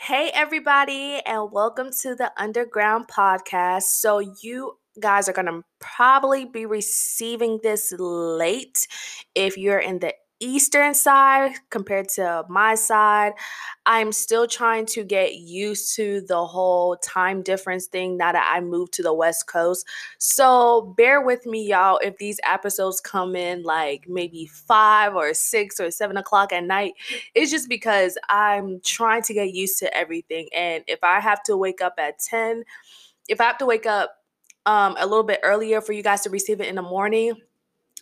Hey, everybody, and welcome to the Underground Podcast. So, you guys are going to probably be receiving this late if you're in the eastern side compared to my side. I'm still trying to get used to the whole time difference thing now that I moved to the west coast. So bear with me, y'all, if these episodes come in like maybe five or six or seven o'clock at night. It's just because I'm trying to get used to everything. And if I have to wake up at 10, if I have to wake up um, a little bit earlier for you guys to receive it in the morning,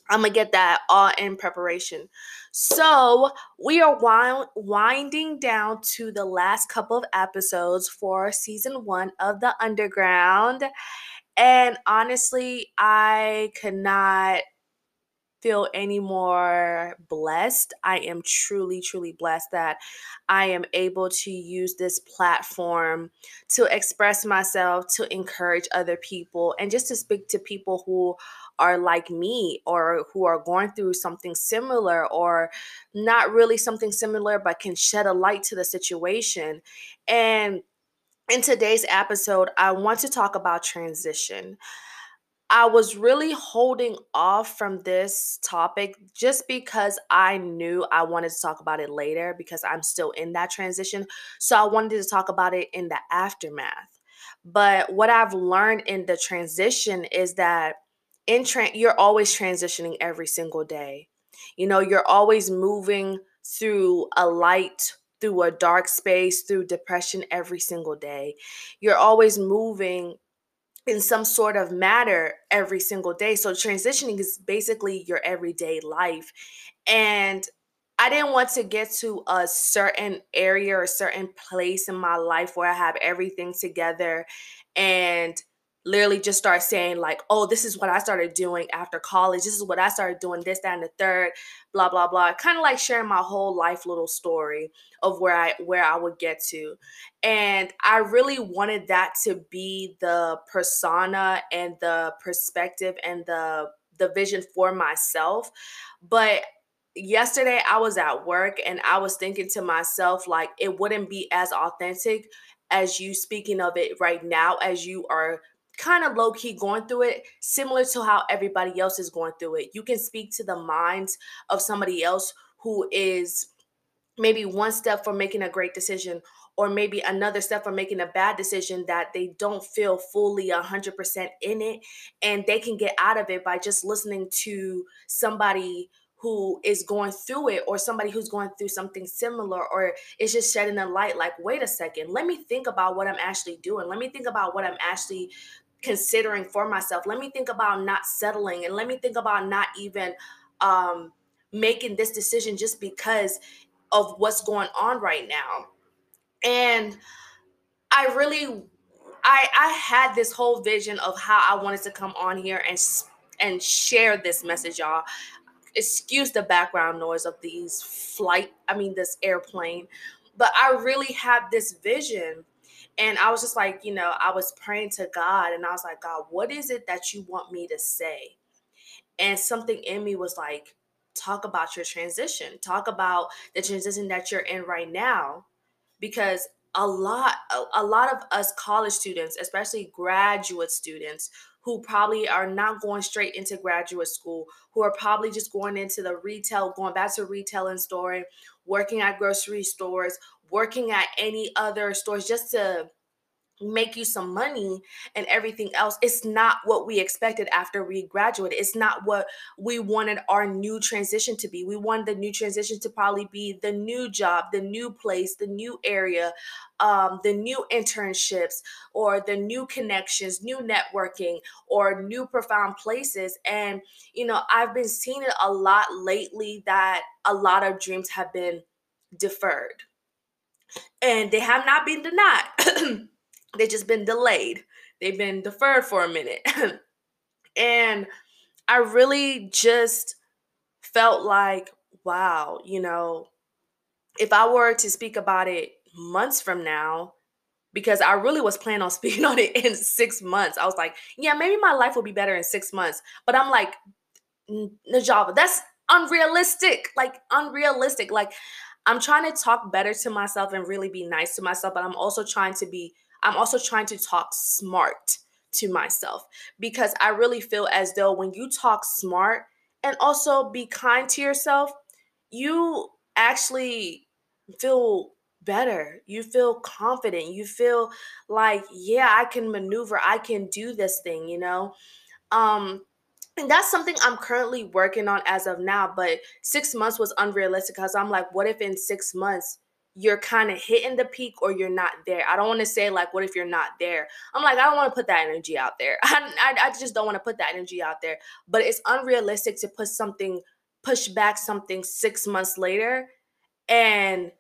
I'm gonna get that all in preparation. So we are wind- winding down to the last couple of episodes for season one of the Underground, and honestly, I could not feel any more blessed. I am truly, truly blessed that I am able to use this platform to express myself, to encourage other people, and just to speak to people who are like me or who are going through something similar or not really something similar, but can shed a light to the situation. And in today's episode, I want to talk about transition. I was really holding off from this topic just because I knew I wanted to talk about it later because I'm still in that transition. So I wanted to talk about it in the aftermath. But what I've learned in the transition is that in tra- you're always transitioning every single day. You know, you're always moving through a light, through a dark space, through depression every single day. You're always moving in some sort of matter every single day. So transitioning is basically your everyday life. And I didn't want to get to a certain area or a certain place in my life where I have everything together and literally just start saying like oh this is what i started doing after college. This is what i started doing this that and the third blah blah blah kind of like sharing my whole life little story of where i where i would get to. And i really wanted that to be the persona and the perspective and the the vision for myself. But yesterday i was at work and i was thinking to myself like it wouldn't be as authentic as you speaking of it right now as you are kind of low key going through it, similar to how everybody else is going through it. You can speak to the minds of somebody else who is maybe one step from making a great decision or maybe another step from making a bad decision that they don't feel fully 100% in it and they can get out of it by just listening to somebody who is going through it or somebody who's going through something similar or it's just shedding a light like wait a second let me think about what i'm actually doing let me think about what i'm actually considering for myself. Let me think about not settling and let me think about not even um, making this decision just because of what's going on right now. And I really I I had this whole vision of how I wanted to come on here and and share this message y'all. Excuse the background noise of these flight, I mean this airplane, but I really had this vision and I was just like, you know, I was praying to God and I was like, God, what is it that you want me to say? And something in me was like, talk about your transition, talk about the transition that you're in right now. Because a lot, a, lot of us college students, especially graduate students, who probably are not going straight into graduate school, who are probably just going into the retail, going back to retail and storing, working at grocery stores, working at any other stores just to make you some money and everything else it's not what we expected after we graduated. It's not what we wanted our new transition to be. We wanted the new transition to probably be the new job the new place the new area um, the new internships or the new connections new networking or new profound places. And you know i've been seeing it a lot lately that a lot of dreams have been deferred and they have not been denied. They've just been delayed. They've been deferred for a minute. and I really just felt like, wow, you know, if I were to speak about it months from now, because I really was planning on speaking on it in six months. I was like, yeah, maybe my life will be better in six months. But I'm like, Najava, that's unrealistic. Like, unrealistic. Like, I'm trying to talk better to myself and really be nice to myself, but I'm also trying to be I'm also trying to talk smart to myself because I really feel as though when you talk smart and also be kind to yourself, you actually feel better. You feel confident. You feel like, yeah, I can maneuver. I can do this thing, you know? Um and that's something I'm currently working on as of now, but 6 months was unrealistic cuz I'm like, what if in 6 months you're kind of hitting the peak or you're not there. I don't want to say like, what if you're not there? I'm like, I don't want to put that energy out there. I, I, I just don't want to put that energy out there. But it's unrealistic to put something, push back something six months later and,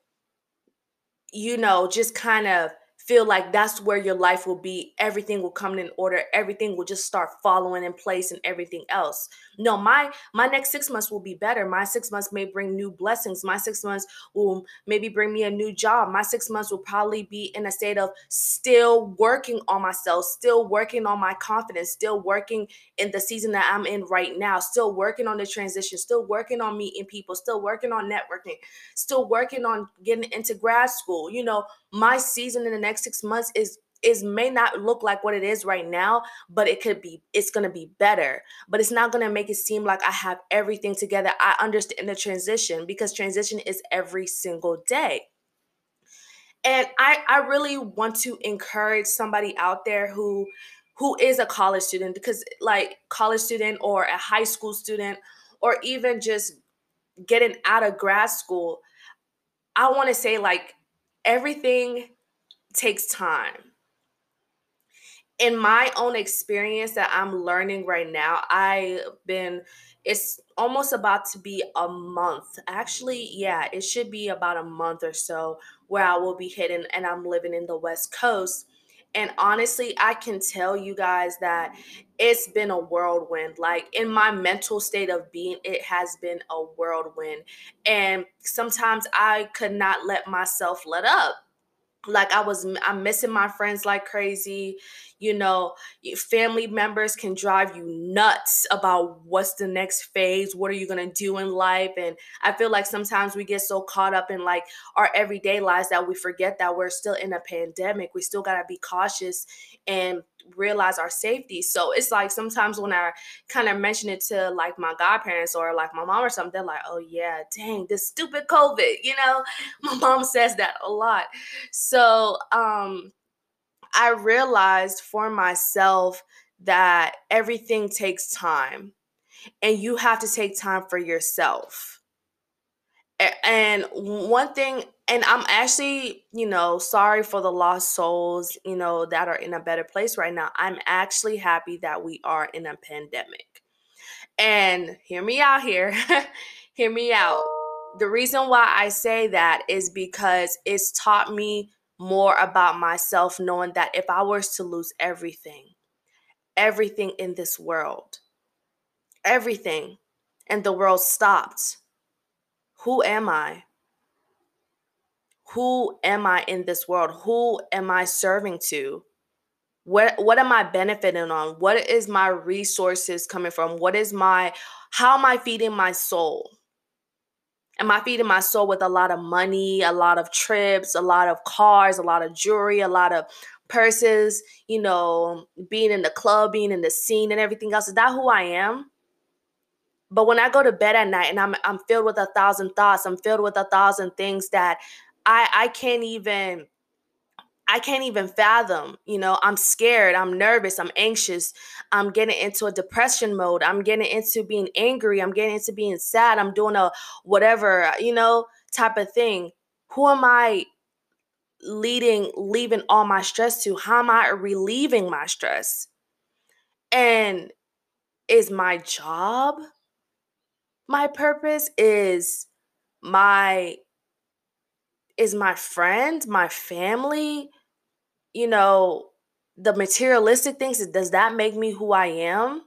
you know, just kind of feel like that's where your life will be. Everything will come in order. Everything will just start following in place and everything else. No, my my next 6 months will be better. My 6 months may bring new blessings. My 6 months will maybe bring me a new job. My 6 months will probably be in a state of still working on myself, still working on my confidence, still working in the season that I'm in right now, still working on the transition, still working on meeting people, still working on networking, still working on getting into grad school. You know, my season in the next six months is is may not look like what it is right now, but it could be, it's gonna be better. But it's not gonna make it seem like I have everything together. I understand the transition because transition is every single day. And I, I really want to encourage somebody out there who who is a college student because like college student or a high school student or even just getting out of grad school, I want to say like everything takes time. In my own experience that I'm learning right now, I've been, it's almost about to be a month. Actually, yeah, it should be about a month or so where I will be hidden and I'm living in the West Coast. And honestly, I can tell you guys that it's been a whirlwind. Like in my mental state of being, it has been a whirlwind. And sometimes I could not let myself let up like i was i'm missing my friends like crazy you know family members can drive you nuts about what's the next phase what are you going to do in life and i feel like sometimes we get so caught up in like our everyday lives that we forget that we're still in a pandemic we still got to be cautious and realize our safety. So it's like sometimes when I kind of mention it to like my godparents or like my mom or something, they're like, oh yeah, dang, this stupid COVID, you know? My mom says that a lot. So um I realized for myself that everything takes time and you have to take time for yourself. And one thing and I'm actually, you know, sorry for the lost souls, you know, that are in a better place right now. I'm actually happy that we are in a pandemic. And hear me out here. hear me out. The reason why I say that is because it's taught me more about myself, knowing that if I was to lose everything, everything in this world, everything, and the world stopped, who am I? Who am I in this world? Who am I serving to? What what am I benefiting on? What is my resources coming from? What is my how am I feeding my soul? Am I feeding my soul with a lot of money, a lot of trips, a lot of cars, a lot of jewelry, a lot of purses, you know, being in the club, being in the scene and everything else? Is that who I am? But when I go to bed at night and I'm I'm filled with a thousand thoughts, I'm filled with a thousand things that I I can't even I can't even fathom, you know, I'm scared, I'm nervous, I'm anxious, I'm getting into a depression mode, I'm getting into being angry, I'm getting into being sad, I'm doing a whatever, you know, type of thing. Who am I leading leaving all my stress to? How am I relieving my stress? And is my job my purpose? Is my is my friend, my family, you know, the materialistic things. Does that make me who I am?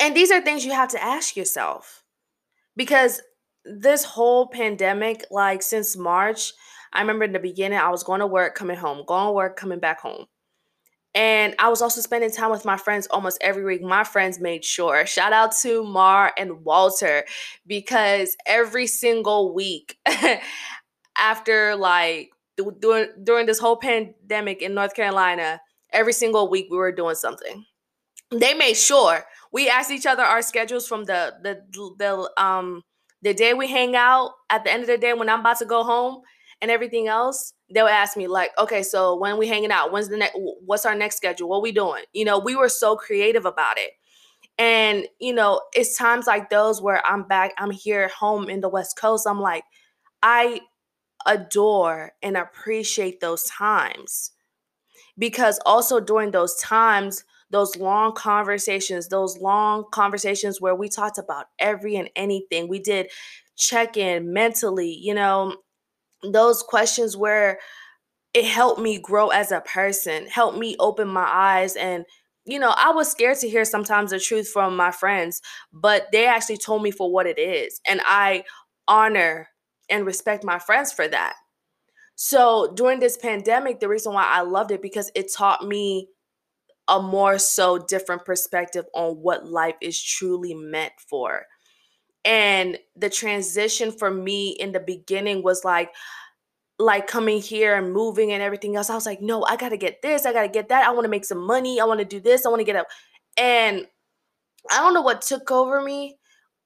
And these are things you have to ask yourself because this whole pandemic, like since March, I remember in the beginning, I was going to work, coming home, going to work, coming back home. And I was also spending time with my friends almost every week. My friends made sure. Shout out to Mar and Walter because every single week after like during during this whole pandemic in North Carolina, every single week we were doing something. They made sure we asked each other our schedules from the the the um the day we hang out at the end of the day when I'm about to go home and everything else, they'll ask me like, okay, so when we hanging out? When's the next? What's our next schedule? What we doing? You know, we were so creative about it. And you know, it's times like those where I'm back, I'm here home in the West Coast. I'm like, I adore and appreciate those times because also during those times those long conversations, those long conversations where we talked about every and anything. We did check in mentally, you know, those questions where it helped me grow as a person, helped me open my eyes and you know, I was scared to hear sometimes the truth from my friends, but they actually told me for what it is. And I honor and respect my friends for that. So during this pandemic, the reason why I loved it because it taught me a more so different perspective on what life is truly meant for. And the transition for me in the beginning was like, like coming here and moving and everything else. I was like, no, I gotta get this, I gotta get that. I wanna make some money, I wanna do this, I wanna get up. And I don't know what took over me.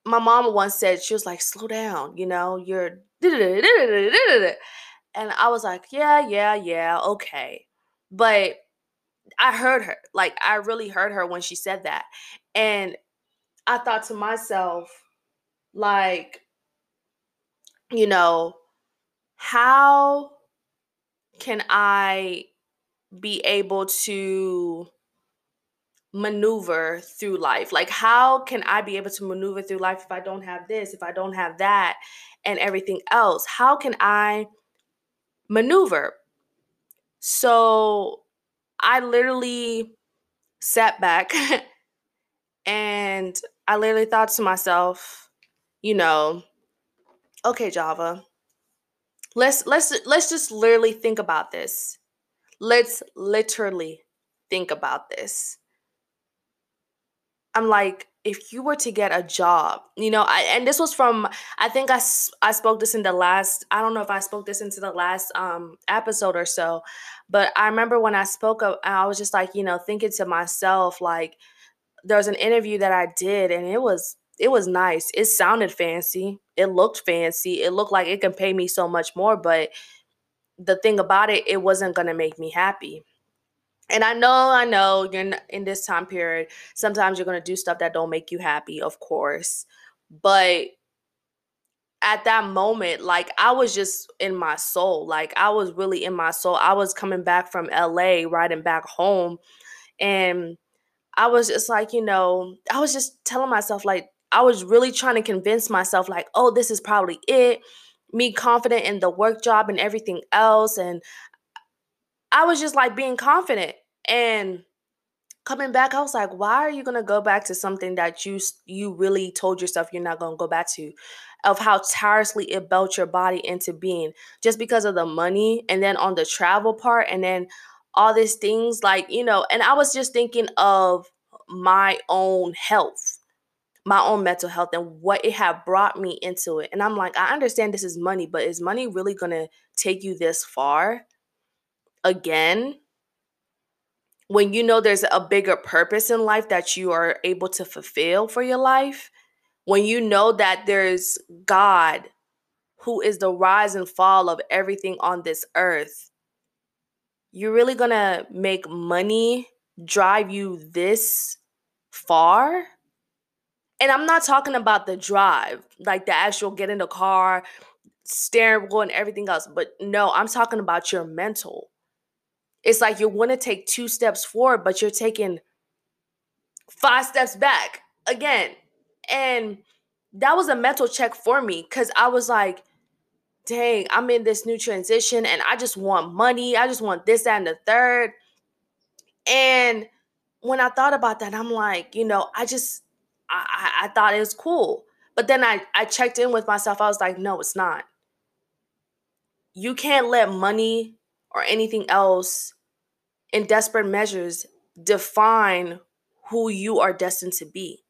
My mom once said, she was like, slow down, you know, you're and I was like, yeah, yeah, yeah, okay. But I heard her. Like I really heard her when she said that. And I thought to myself, like, you know, how can I be able to maneuver through life? Like, how can I be able to maneuver through life if I don't have this, if I don't have that, and everything else? How can I maneuver? So I literally sat back and I literally thought to myself, you know, okay, Java, let's let's let's just literally think about this. Let's literally think about this. I'm like, if you were to get a job, you know, I, and this was from, I think I, I spoke this in the last, I don't know if I spoke this into the last um, episode or so, but I remember when I spoke, of, I was just like, you know, thinking to myself, like, there was an interview that I did and it was, it was nice. It sounded fancy. It looked fancy. It looked like it can pay me so much more, but the thing about it, it wasn't going to make me happy and I know, I know you're in, in this time period. Sometimes you're going to do stuff that don't make you happy, of course. But at that moment, like I was just in my soul. Like I was really in my soul. I was coming back from LA, riding back home. And I was just like, you know, I was just telling myself, like, I was really trying to convince myself, like, oh, this is probably it. Me confident in the work job and everything else. And I was just like being confident and coming back I was like why are you to go back to something that you you really told yourself you're not to go back to of how tirelessly it built your body into being just because of the money and then on the travel part and then all these things like you know and I was just thinking of my own health my own mental health and what it had brought me into it and I'm like I understand this is money but is money really going to take you this far again when you know there's a bigger purpose in life that you are able to fulfill for your life, when you know that there's God who is the rise and fall of everything on this earth, you're really gonna make money drive you this far? And I'm not talking about the drive, like the actual get in the car, steering wheel, and everything else, but no, I'm talking about your mental it's like you want to take two steps forward, but you're taking five steps back again. And that was a mental check for me because I was like, dang, I'm in this new transition and I just want money. I just want this, that, and the third. And when I thought about that, I'm like, you know, I just, I, I, thought it was cool. But then I, I checked in with myself. I was like, no, it's not. You can't let money or anything else in desperate measures define who you are destined to be.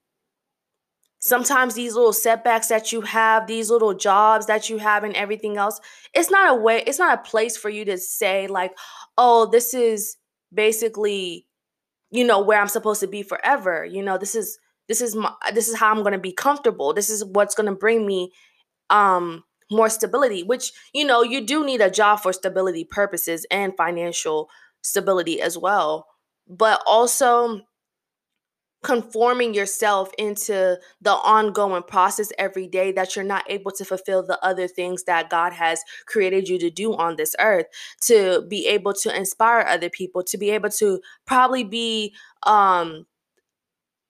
Sometimes these little setbacks that you have, these little jobs that you have, and everything else, it's not a way, it's not a place for you to say, like, oh, this is basically, you know, where I'm supposed to be forever. You know, this is this is my this is how I'm gonna be comfortable. This is what's gonna bring me um more stability, which you know, you do need a job for stability purposes and financial stability as well. But also conforming yourself into the ongoing process every day that you're not able to fulfill the other things that God has created you to do on this earth to be able to inspire other people to be able to probably be um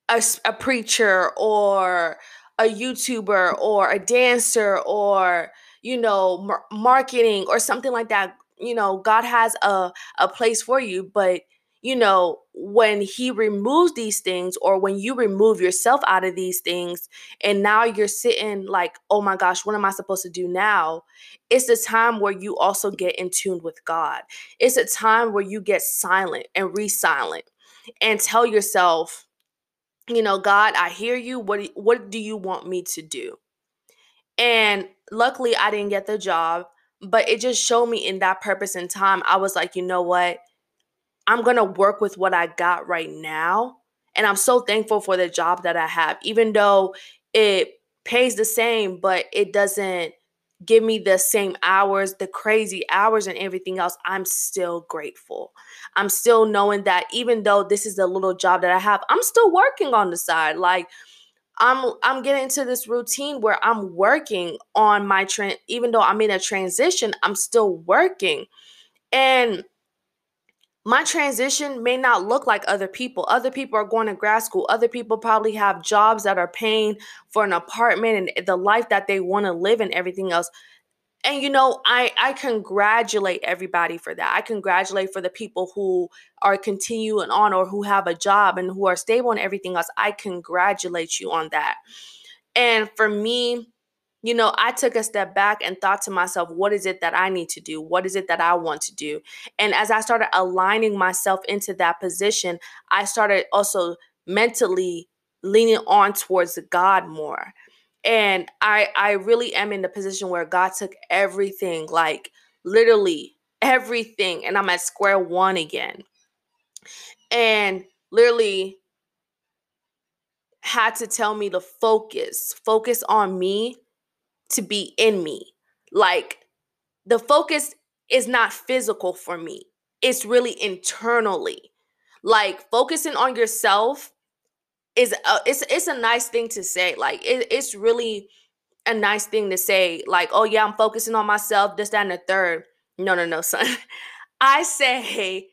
a, a preacher or a YouTuber or a dancer or you know mar- marketing or something like that you know God has a a place for you but you know, when he removes these things or when you remove yourself out of these things and now you're sitting like, oh my gosh, what am I supposed to do now? It's a time where you also get in tune with God. It's a time where you get silent and re silent and tell yourself, you know, God, I hear you. What, what do you want me to do? And luckily, I didn't get the job, but it just showed me in that purpose and time. I was like, you know what? I'm going to work with what I got right now. And I'm so thankful for the job that I have, even though it pays the same, but it doesn't give me the same hours, the crazy hours, and everything else. I'm still grateful. I'm still knowing that even though this is a little job that I have, I'm still working on the side. Like, I'm I'm getting into this routine where I'm working on my trend even though I'm in a transition, I'm still working. And my transition may not look like other people. Other people are going to grad school. Other people probably have jobs that are paying for an apartment and the life that they want to live and everything else. And you know, I I congratulate everybody for that. I congratulate for the people who are continuing on or who have a job and who are stable and everything else. I congratulate you on that. And for me, you know, I took a step back and thought to myself, what is it that I need to do? What is it that I want to do? And as I started aligning myself into that position, I started also mentally leaning on towards God more. And I I really am in the position where God took everything, like literally everything, and I'm at square one again. And literally had to tell me to focus, focus on me to be in me. Like the focus is not physical for me, it's really internally. Like focusing on yourself is a, it's it's a nice thing to say. Like it, it's really a nice thing to say. Like, oh yeah, I'm focusing on myself, this, that, and the third. No, no, no, son. I say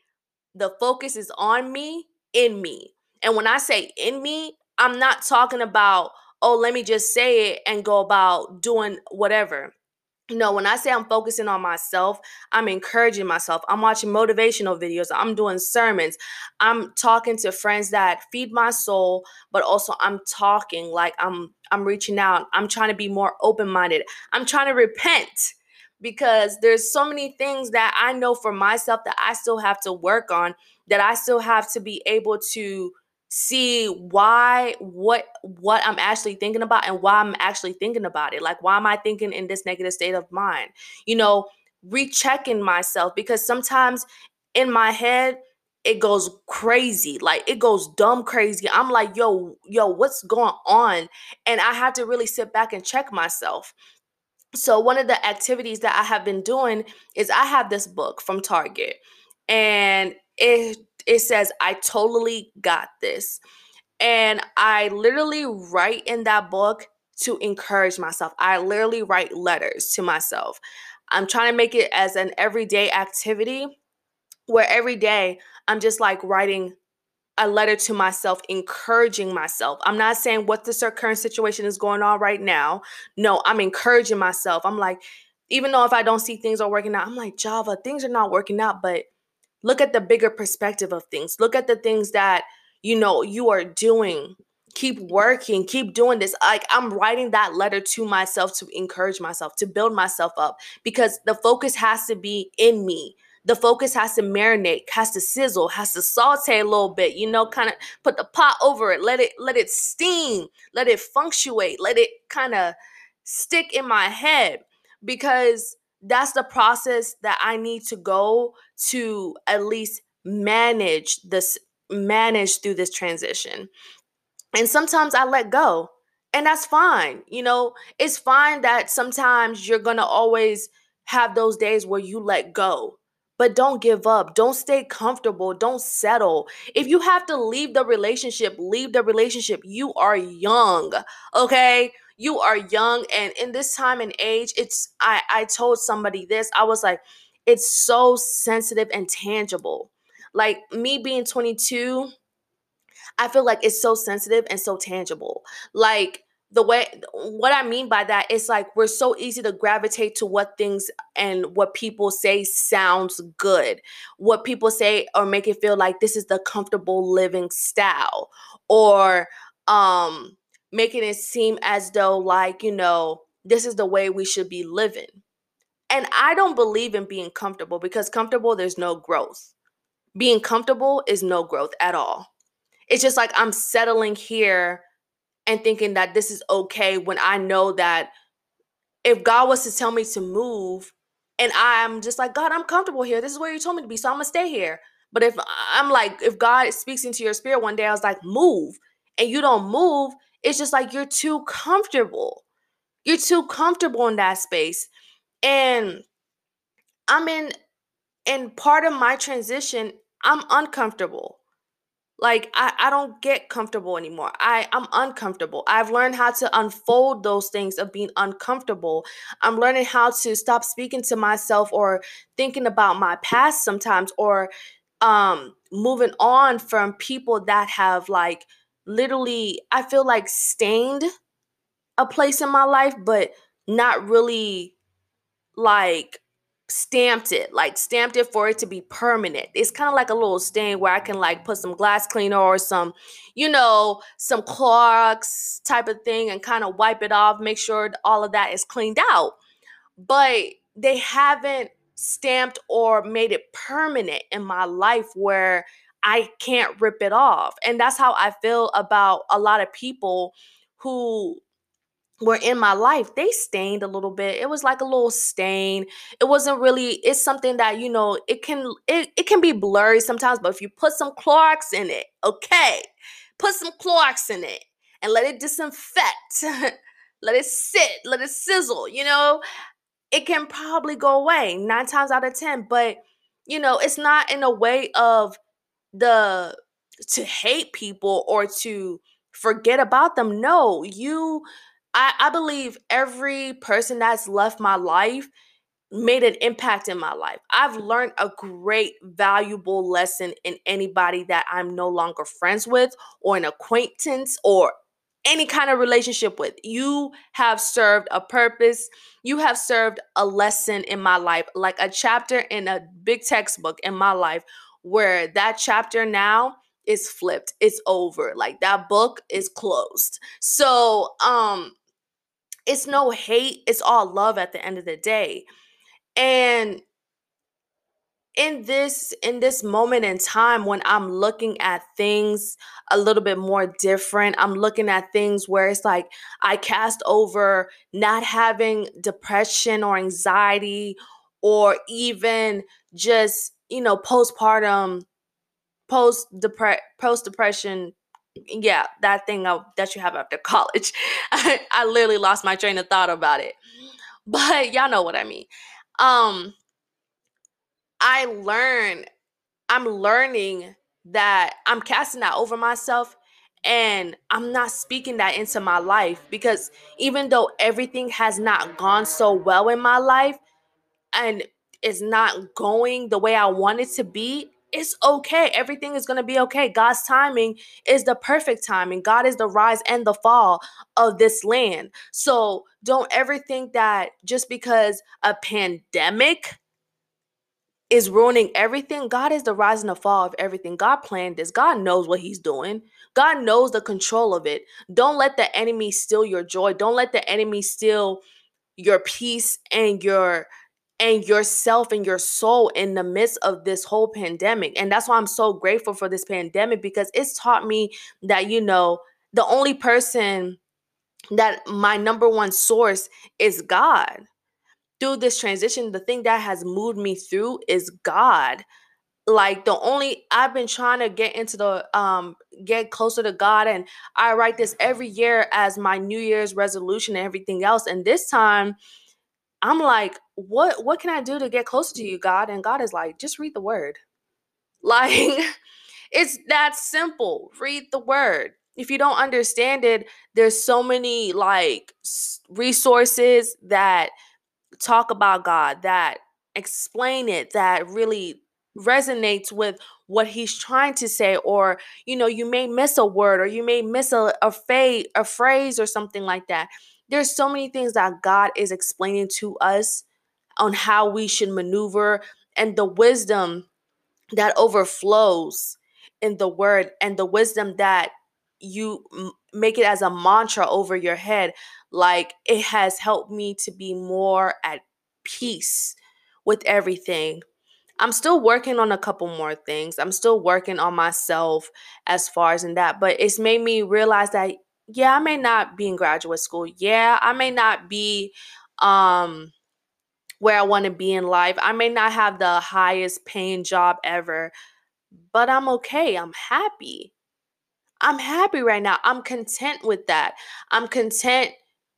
the focus is on me, in me. And when I say in me, I'm not talking about oh, let me just say it and go about doing whatever. Know, when I say I'm focusing on myself, I'm encouraging myself. I'm watching motivational videos. I'm doing sermons. I'm talking to friends that feed my soul, but also I'm talking like I'm I'm reaching out. I'm trying to be more open-minded. I'm trying to repent because there's so many things that I know for myself that I still have to work on, that I still have to be able to see why what what I'm actually thinking about and why I'm actually thinking about it. Like why am I thinking in this negative state of mind? You know, rechecking myself because sometimes in my head it goes crazy. Like it goes dumb crazy. I'm like, "Yo, yo, what's going on?" And I have to really sit back and check myself. So one of the activities that I have been doing is I have this book from Target and it it says, I totally got this. And I literally write in that book to encourage myself. I literally write letters to myself. I'm trying to make it as an everyday activity where every day I'm just like writing a letter to myself, encouraging myself. I'm not saying what the current situation is going on right now. No, I'm encouraging myself. I'm like, even though if I don't see things are working out, I'm like, Java, things are not working out, but Look at the bigger perspective of things. Look at the things that, you know, you are doing. Keep working, keep doing this. Like I'm writing that letter to myself to encourage myself, to build myself up because the focus has to be in me the focus has to marinate, has to sizzle, has to saute a little bit, you know, kind of put the pot over it, let it let it steam, let it functuate, let it kind of stick in my head because that's the process that I need to go to at least manage this manage through this transition. And sometimes I let go. And that's fine. You know, it's fine that sometimes you're going to always have those days where you let go. But don't give up. Don't stay comfortable. Don't settle. If you have to leave the relationship, leave the relationship. You are young, okay? You are young. And in this time and age, it's, I, I told somebody this. I was like, it's so sensitive and tangible. Like me being 22, I feel like it's so sensitive and so tangible. Like the way what I mean by that is like we're so easy to gravitate to what things and what people say sounds good. What people say or make it feel like this is the comfortable living style or um making it seem as though like, you know, this is the way we should be living. And I don't believe in being comfortable because comfortable there's no growth. Being comfortable is no growth at all. It's just like I'm settling here and thinking that this is okay when I know that if God was to tell me to move and I'm just like, God, I'm comfortable here. This is where you told me to be. So I'm going to stay here. But if I'm like, if God speaks into your spirit one day, I was like, move, and you don't move, it's just like you're too comfortable. You're too comfortable in that space. And I'm in, in part of my transition, I'm uncomfortable. Like I, I don't get comfortable anymore. I, I'm uncomfortable. I've learned how to unfold those things of being uncomfortable. I'm learning how to stop speaking to myself or thinking about my past sometimes or um moving on from people that have like literally, I feel like stained a place in my life, but not really like stamped it, like stamped it for it to be permanent. It's kind of like a little stain where I can like put some glass cleaner or some, you know, some Clorox type of thing and kind of wipe it off, make sure all of that is cleaned out. But they haven't stamped or made it permanent in my life where I can't rip it off. And that's how I feel about a lot of people who were in my life, they stained a little bit. It was like a little stain. It wasn't really, it's something that, you know, it can it, it can be blurry sometimes, but if you put some Clorox in it, okay. Put some Clorox in it and let it disinfect. let it sit, let it sizzle, you know? It can probably go away 9 times out of 10, but you know, it's not in a way of the to hate people or to forget about them. No, you I, I believe every person that's left my life made an impact in my life. I've learned a great, valuable lesson in anybody that I'm no longer friends with, or an acquaintance, or any kind of relationship with. You have served a purpose. You have served a lesson in my life, like a chapter in a big textbook in my life, where that chapter now is flipped. It's over. Like that book is closed. So, um, it's no hate, it's all love at the end of the day. And in this in this moment in time when i'm looking at things a little bit more different i'm looking at things where it's like i cast over not having depression or anxiety or even just you know postpartum post depre- post depression yeah, that thing that you have after college. I, I literally lost my train of thought about it. But y'all know what I mean. Um I learn I'm learning that I'm casting that over myself and I'm not speaking that into my life because even though everything has not gone so well in my life and is not going the way I want it to be, it's okay. Everything is going to be okay. God's timing is the perfect timing. God is the rise and the fall of this land. So don't ever think that just because a pandemic is ruining everything, God is the rise and the fall of everything. God planned this. God knows what He's doing. God knows the control of it. Don't let the enemy steal your joy. Don't let the enemy steal your peace and your and yourself and your soul in the midst of this whole pandemic. And that's why I'm so grateful for this pandemic because it's taught me that, you know, the only person that my number one source is God. Through this transition, the thing that has moved me through is God. Like the only I've been trying to get into the um get closer to God and I write this every year as my New Year's resolution and everything else. And this time I'm like, what what can I do to get closer to you, God? And God is like, just read the word. Like it's that simple. Read the word. If you don't understand it, there's so many like resources that talk about God, that explain it, that really resonates with what he's trying to say or you know you may miss a word or you may miss a a, fa- a phrase or something like that there's so many things that God is explaining to us on how we should maneuver and the wisdom that overflows in the word and the wisdom that you make it as a mantra over your head like it has helped me to be more at peace with everything I'm still working on a couple more things. I'm still working on myself as far as in that, but it's made me realize that yeah, I may not be in graduate school. Yeah, I may not be um where I want to be in life. I may not have the highest paying job ever, but I'm okay. I'm happy. I'm happy right now. I'm content with that. I'm content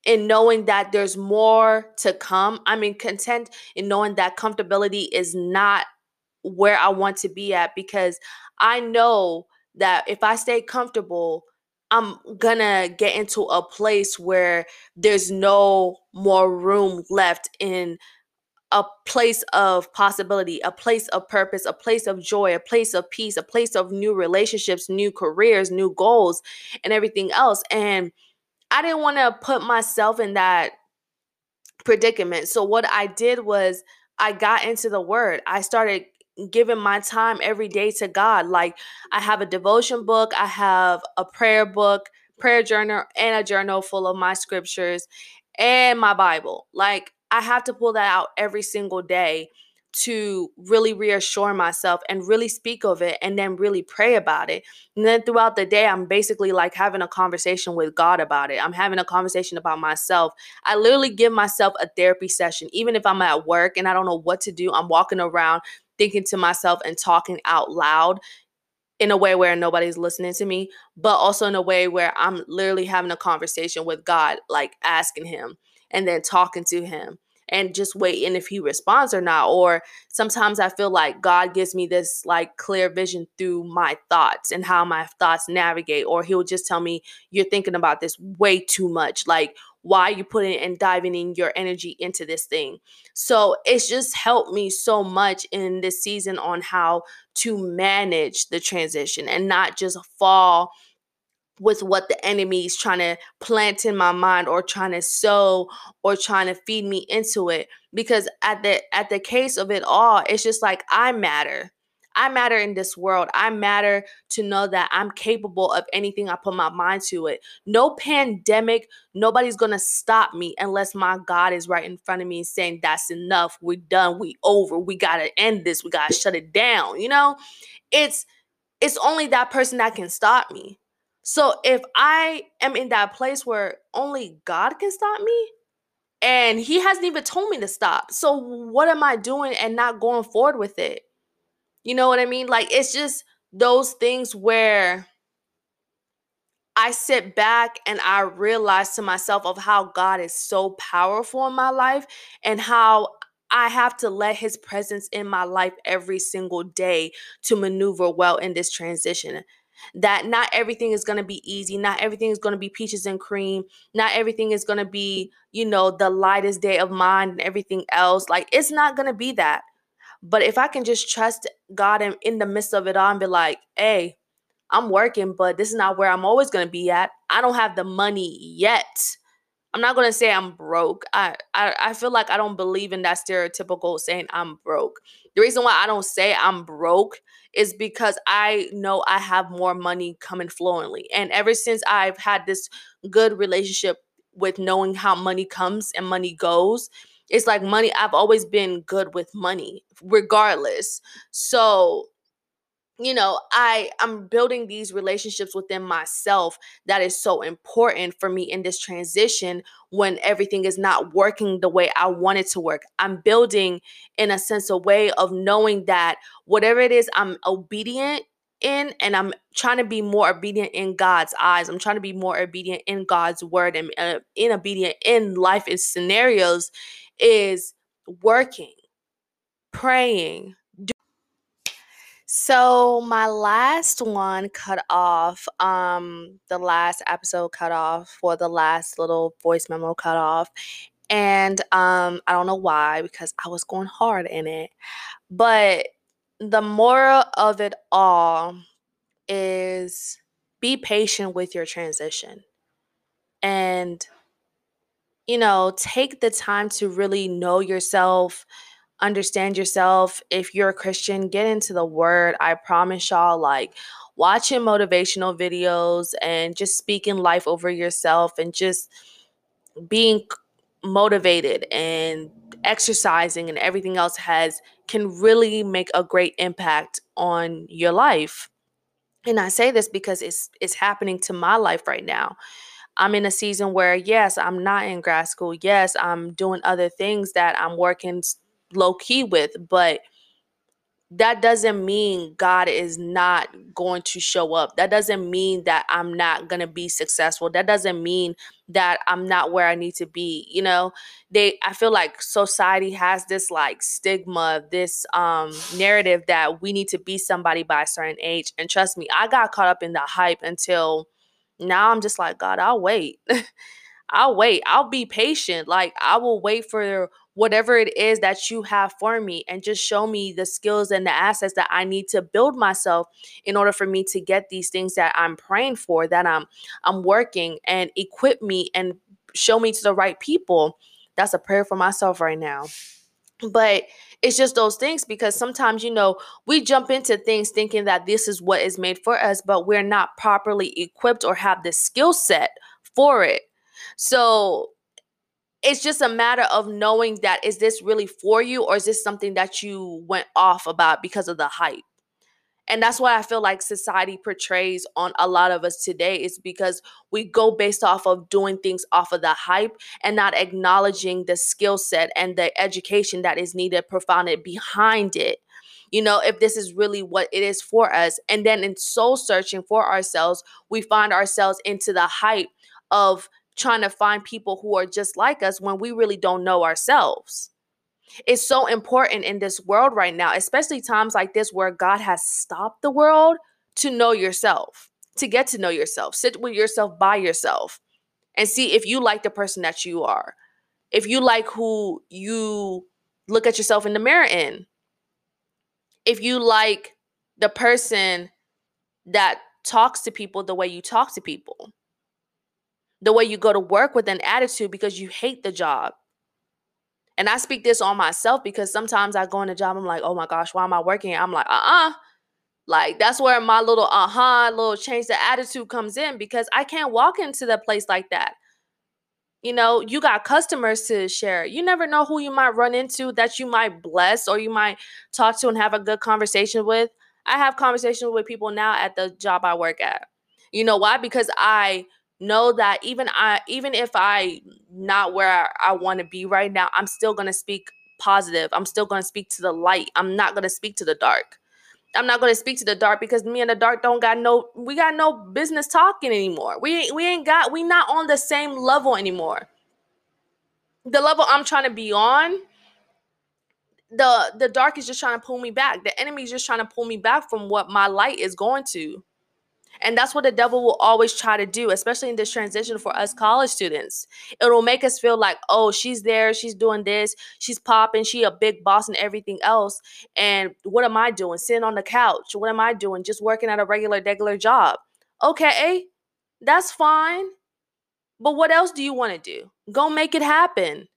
in knowing that there's more to come. I mean, content in knowing that comfortability is not where I want to be at because I know that if I stay comfortable, I'm gonna get into a place where there's no more room left in a place of possibility, a place of purpose, a place of joy, a place of peace, a place of new relationships, new careers, new goals, and everything else. And I didn't want to put myself in that predicament. So, what I did was I got into the word. I started giving my time every day to God. Like I have a devotion book, I have a prayer book, prayer journal, and a journal full of my scriptures and my Bible. Like I have to pull that out every single day to really reassure myself and really speak of it and then really pray about it. And then throughout the day, I'm basically like having a conversation with God about it. I'm having a conversation about myself. I literally give myself a therapy session, even if I'm at work and I don't know what to do. I'm walking around thinking to myself and talking out loud in a way where nobody's listening to me, but also in a way where I'm literally having a conversation with God, like asking Him and then talking to Him and just waiting if He responds or not. Or sometimes I feel like God gives me this like clear vision through my thoughts and how my thoughts navigate, or He'll just tell me, You're thinking about this way too much. Like, why you putting and diving in your energy into this thing. So it's just helped me so much in this season on how to manage the transition and not just fall with what the enemy is trying to plant in my mind or trying to sow or trying to feed me into it because at the at the case of it all it's just like I matter I matter in this world. I matter to know that I'm capable of anything I put my mind to it. No pandemic, nobody's going to stop me unless my God is right in front of me saying that's enough. We're done. We over. We got to end this. We got to shut it down. You know? It's it's only that person that can stop me. So if I am in that place where only God can stop me, and he hasn't even told me to stop. So what am I doing and not going forward with it? You know what I mean? Like it's just those things where I sit back and I realize to myself of how God is so powerful in my life and how I have to let his presence in my life every single day to maneuver well in this transition. That not everything is going to be easy, not everything is going to be peaches and cream, not everything is going to be, you know, the lightest day of mine and everything else. Like it's not going to be that. But if I can just trust God in, in the midst of it all and be like, hey, I'm working, but this is not where I'm always going to be at. I don't have the money yet. I'm not going to say I'm broke. I, I I feel like I don't believe in that stereotypical saying I'm broke. The reason why I don't say I'm broke is because I know I have more money coming flowingly. And ever since I've had this good relationship with knowing how money comes and money goes, It's like money, I've always been good with money, regardless. So you know i i'm building these relationships within myself that is so important for me in this transition when everything is not working the way i want it to work i'm building in a sense a way of knowing that whatever it is i'm obedient in and i'm trying to be more obedient in god's eyes i'm trying to be more obedient in god's word and uh, in obedient in life is scenarios is working praying so my last one cut off, um, the last episode cut off, for the last little voice memo cut off. And um, I don't know why, because I was going hard in it. But the moral of it all is be patient with your transition. And, you know, take the time to really know yourself, understand yourself. If you're a Christian, get into the word. I promise y'all, like, watching motivational videos and just speaking life over yourself and just being motivated and exercising and everything else has can really make a great impact on your life. And I say this because it's it's happening to my life right now. I'm in a season where yes, I'm not in grad school. Yes, I'm doing other things that I'm working low key with, but that doesn't mean God is not going to show up. That doesn't mean that I'm not going to be successful. That doesn't mean that I'm not where I need to be. You know, they I feel like society has this like stigma, this um narrative that we need to be somebody by a certain age. And trust me, I got caught up in the hype until now I'm just like, God, I'll wait. I'll wait. I'll be patient. Like I will wait for whatever it is that you have for me and just show me the skills and the assets that I need to build myself in order for me to get these things that I'm praying for that I'm I'm working and equip me and show me to the right people. That's a prayer for myself right now. But it's just those things because sometimes you know we jump into things thinking that this is what is made for us but we're not properly equipped or have the skill set for it. So it's just a matter of knowing that is this really for you or is this something that you went off about because of the hype and that's why i feel like society portrays on a lot of us today is because we go based off of doing things off of the hype and not acknowledging the skill set and the education that is needed profounded behind it you know, if this is really what it is for us. And then in soul searching for ourselves, we find ourselves into the hype of trying to find people who are just like us when we really don't know ourselves. It's so important in this world right now, especially times like this where God has stopped the world to know yourself, to get to know yourself, sit with yourself by yourself and see if you like the person that you are. If you like who you look at yourself in the mirror in. If you like the person that talks to people the way you talk to people the way you go to work with an attitude because you hate the job. And I speak this on myself because sometimes I go in a job, I'm like, oh my gosh, why am I working? I'm like, uh uh Like, that's where my little uh huh, little change the attitude comes in because I can't walk into the place like that. You know, you got customers to share. You never know who you might run into that you might bless or you might talk to and have a good conversation with. I have conversations with people now at the job I work at. You know why? Because I know that even I even if I not where I, I want to be right now, I'm still going to speak positive. I'm still going to speak to the light. I'm not going to speak to the dark. I'm not going to speak to the dark because me and the dark don't got no we got no business talking anymore. We we ain't got we not on the same level anymore. The level I'm trying to be on the the dark is just trying to pull me back. The enemy is just trying to pull me back from what my light is going to. And that's what the devil will always try to do, especially in this transition for us college students. It'll make us feel like, oh, she's there, she's doing this, she's popping, she a big boss and everything else. And what am I doing? Sitting on the couch. What am I doing? Just working at a regular, regular job. Okay, that's fine. But what else do you want to do? Go make it happen.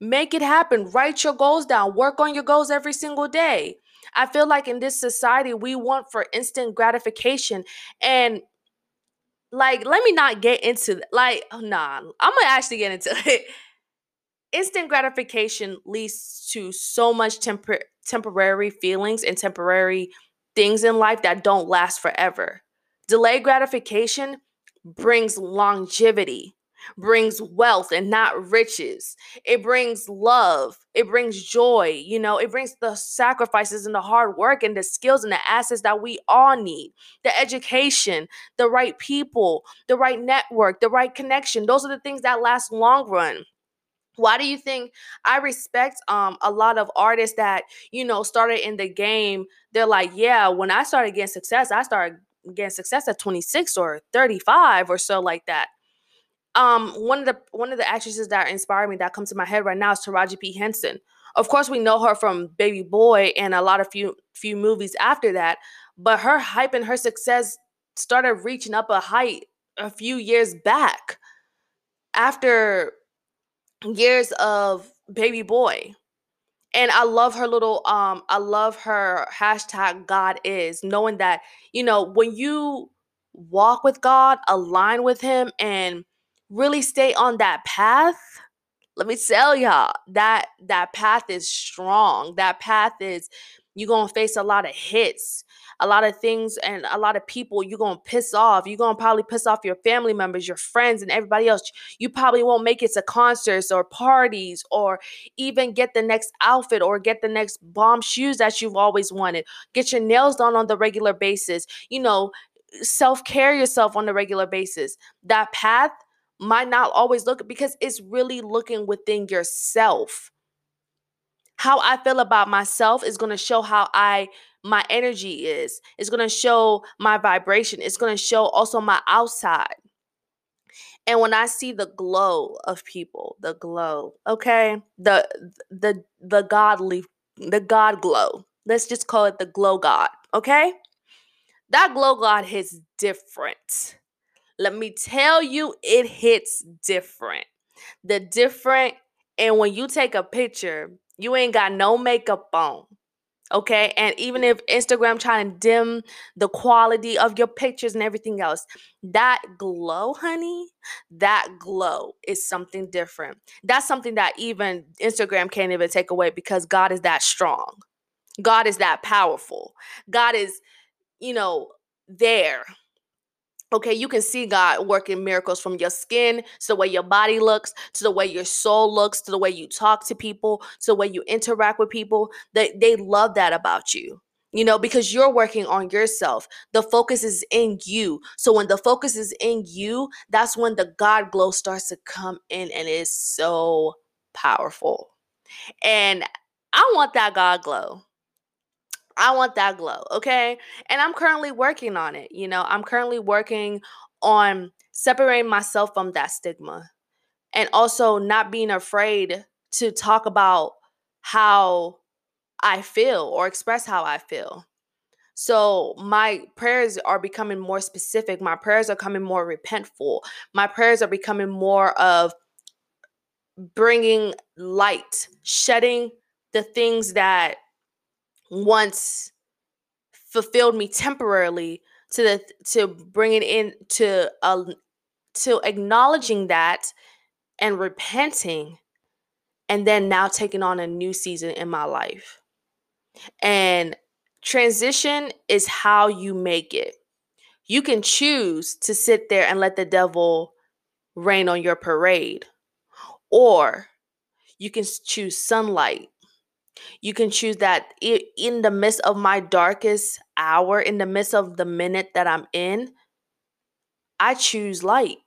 Make it happen. Write your goals down. Work on your goals every single day. I feel like in this society, we want for instant gratification. And like, let me not get into like, oh, nah, I'm gonna actually get into it. instant gratification leads to so much tempor- temporary feelings and temporary things in life that don't last forever. Delayed gratification brings longevity, brings wealth and not riches. It brings love, it brings joy, you know, it brings the sacrifices and the hard work and the skills and the assets that we all need. The education, the right people, the right network, the right connection. Those are the things that last long run why do you think i respect um a lot of artists that you know started in the game they're like yeah when i started getting success i started getting success at 26 or 35 or so like that um one of the one of the actresses that inspired me that comes to my head right now is taraji p. Henson. Of course we know her from baby boy and a lot of few few movies after that but her hype and her success started reaching up a height a few years back after years of baby boy. And i love her little um i love her hashtag god is knowing that you know when you walk with god align with him and really stay on that path let me tell y'all that that path is strong. That path is you're gonna face a lot of hits a lot of things and a lot of people you're gonna piss off. You're gonna probably piss off your family members your friends and everybody else. You probably won't make it to concerts or parties or even get the next outfit or get the next bomb shoes that you've always wanted. Get your nails done on the regular basis. You know self-care yourself on a regular basis. That path might not always look because it's really looking within yourself how I feel about myself is going to show how I my energy is. It's going to show my vibration. It's going to show also my outside. And when I see the glow of people, the glow, okay? The the the godly the God glow. Let's just call it the glow God, okay? That glow God hits different. Let me tell you, it hits different. The different, and when you take a picture, you ain't got no makeup on. Okay. And even if Instagram trying to dim the quality of your pictures and everything else, that glow, honey, that glow is something different. That's something that even Instagram can't even take away because God is that strong. God is that powerful. God is, you know, there Okay, you can see God working miracles from your skin to the way your body looks, to the way your soul looks, to the way you talk to people, to the way you interact with people. They, they love that about you, you know, because you're working on yourself. The focus is in you. So when the focus is in you, that's when the God glow starts to come in and it's so powerful. And I want that God glow. I want that glow, okay? And I'm currently working on it. You know, I'm currently working on separating myself from that stigma and also not being afraid to talk about how I feel or express how I feel. So my prayers are becoming more specific. My prayers are becoming more repentful. My prayers are becoming more of bringing light, shedding the things that once fulfilled me temporarily to the to bring it in to uh, to acknowledging that and repenting and then now taking on a new season in my life. And transition is how you make it. You can choose to sit there and let the devil rain on your parade or you can choose sunlight you can choose that in the midst of my darkest hour, in the midst of the minute that I'm in, I choose light.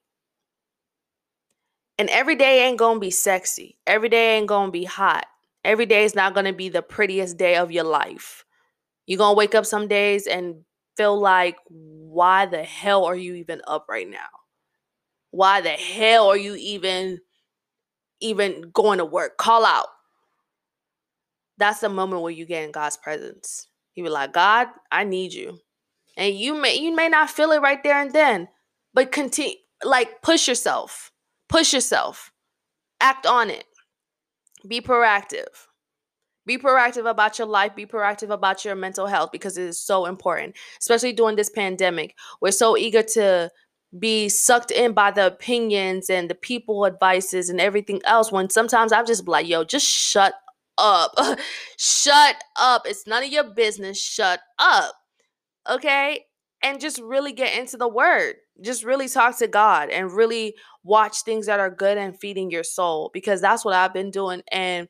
And every day ain't gonna be sexy. Every day ain't gonna be hot. Every day is not gonna be the prettiest day of your life. You're gonna wake up some days and feel like, why the hell are you even up right now? Why the hell are you even even going to work? Call out that's the moment where you get in God's presence. You be like, God, I need you. And you may you may not feel it right there and then, but continue like push yourself. Push yourself. Act on it. Be proactive. Be proactive about your life. Be proactive about your mental health because it is so important, especially during this pandemic. We're so eager to be sucked in by the opinions and the people advices and everything else when sometimes I'm just like, yo, just shut up. shut up. It's none of your business. Shut up. Okay? And just really get into the word. Just really talk to God and really watch things that are good and feeding your soul because that's what I've been doing. And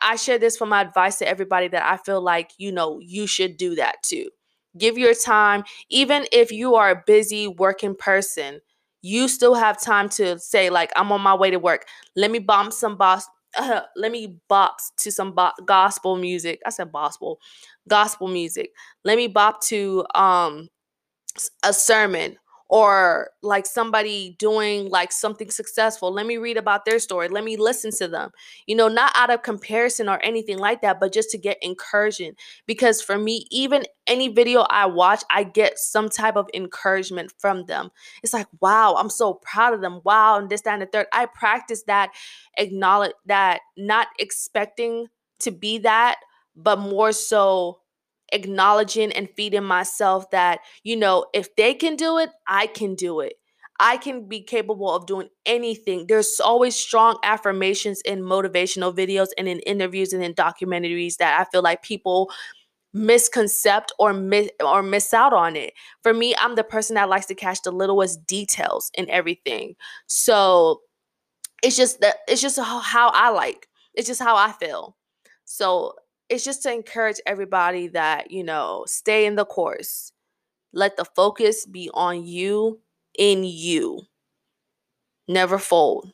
I share this for my advice to everybody that I feel like, you know, you should do that too. Give your time, even if you are a busy working person, you still have time to say, like, I'm on my way to work. Let me bump some boss. Uh, let me bop to some gospel music. I said gospel, gospel music. Let me bop to um a sermon or like somebody doing like something successful let me read about their story let me listen to them you know not out of comparison or anything like that but just to get encouragement because for me even any video i watch i get some type of encouragement from them. It's like wow i'm so proud of them. Wow and this that and the third. I practice that acknowledge that not expecting to be that but more so acknowledging and feeding myself that, you know, if they can do it, I can do it. I can be capable of doing anything. There's always strong affirmations in motivational videos and in interviews and in documentaries that I feel like people misconcept or miss or miss out on it. For me, I'm the person that likes to catch the littlest details in everything. So it's just that it's just how I like. It's just how I feel. So it's just to encourage everybody that, you know, stay in the course. Let the focus be on you, in you. Never fold.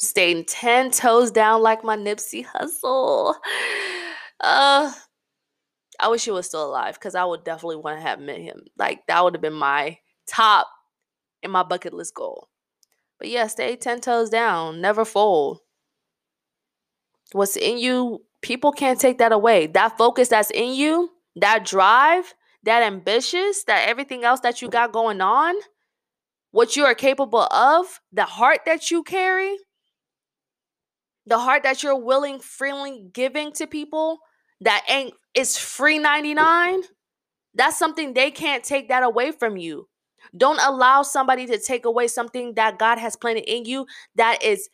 Staying 10 toes down like my Nipsey Hussle. Uh, I wish he was still alive because I would definitely want to have met him. Like, that would have been my top in my bucket list goal. But yeah, stay 10 toes down. Never fold. What's in you people can't take that away. That focus that's in you, that drive, that ambitious, that everything else that you got going on, what you are capable of, the heart that you carry, the heart that you're willing, freely giving to people that ain't is free 99. That's something they can't take that away from you. Don't allow somebody to take away something that God has planted in you that is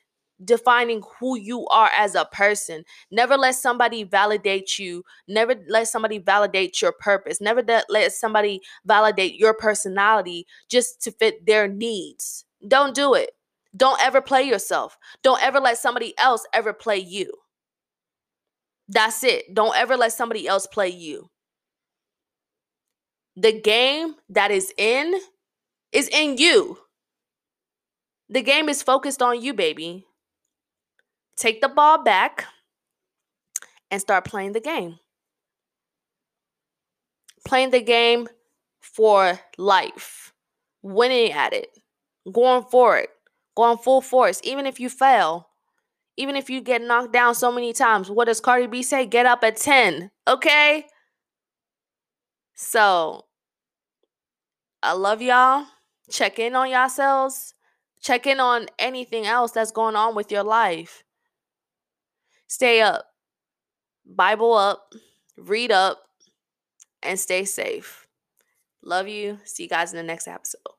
defining who you are as a person. Never let somebody validate you. Never let somebody validate your purpose. Never let somebody validate your personality just to fit their needs. Don't do it. Don't ever play yourself. Don't ever let somebody else ever play you. That's it. Don't ever let somebody else play you. The game that is in is in you. The game is focused on you, baby take the ball back and start playing the game. Playing the game for life, winning at it, going for it, going full force, even if you fail, even if you get knocked down so many times. What does Cardi B say? Get up at 10, okay? So, I love y'all. Check in on yourselves. Check in on anything else that's going on with your life. Stay up, Bible up, read up, and stay safe. Love you. See you guys in the next episode.